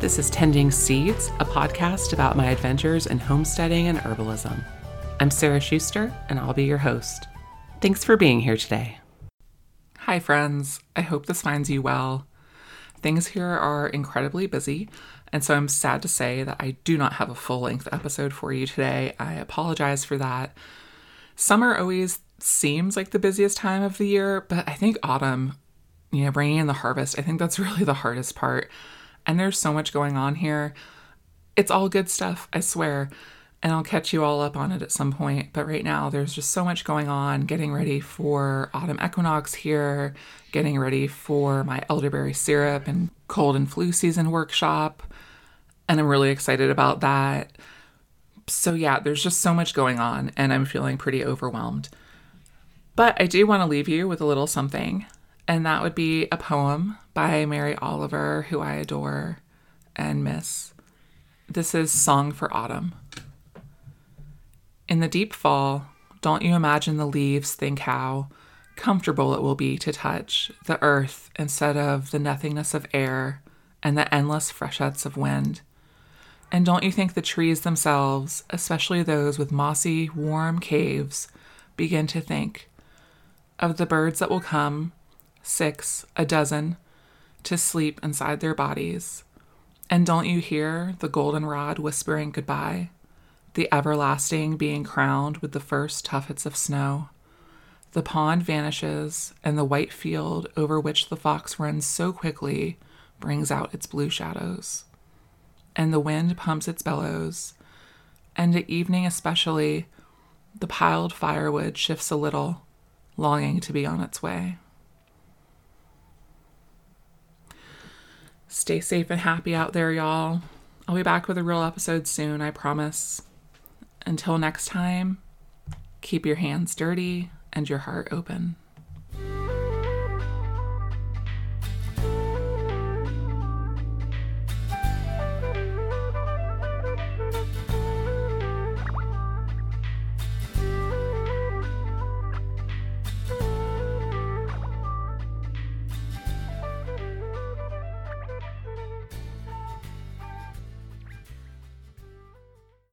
This is Tending Seeds, a podcast about my adventures in homesteading and herbalism. I'm Sarah Schuster, and I'll be your host. Thanks for being here today. Hi, friends. I hope this finds you well. Things here are incredibly busy, and so I'm sad to say that I do not have a full length episode for you today. I apologize for that. Summer always seems like the busiest time of the year, but I think autumn, you know, bringing in the harvest, I think that's really the hardest part. And there's so much going on here. It's all good stuff, I swear. And I'll catch you all up on it at some point. But right now, there's just so much going on getting ready for autumn equinox here, getting ready for my elderberry syrup and cold and flu season workshop. And I'm really excited about that. So, yeah, there's just so much going on, and I'm feeling pretty overwhelmed. But I do want to leave you with a little something, and that would be a poem by Mary Oliver, who I adore and miss. This is Song for Autumn. In the deep fall, don't you imagine the leaves think how comfortable it will be to touch the earth instead of the nothingness of air and the endless freshets of wind? And don't you think the trees themselves, especially those with mossy, warm caves, begin to think of the birds that will come, six, a dozen, to sleep inside their bodies? And don't you hear the goldenrod whispering goodbye? the everlasting being crowned with the first tuffets of snow. The pond vanishes, and the white field over which the fox runs so quickly brings out its blue shadows. And the wind pumps its bellows, and at evening especially, the piled firewood shifts a little, longing to be on its way. Stay safe and happy out there, y'all. I'll be back with a real episode soon, I promise. Until next time, keep your hands dirty and your heart open.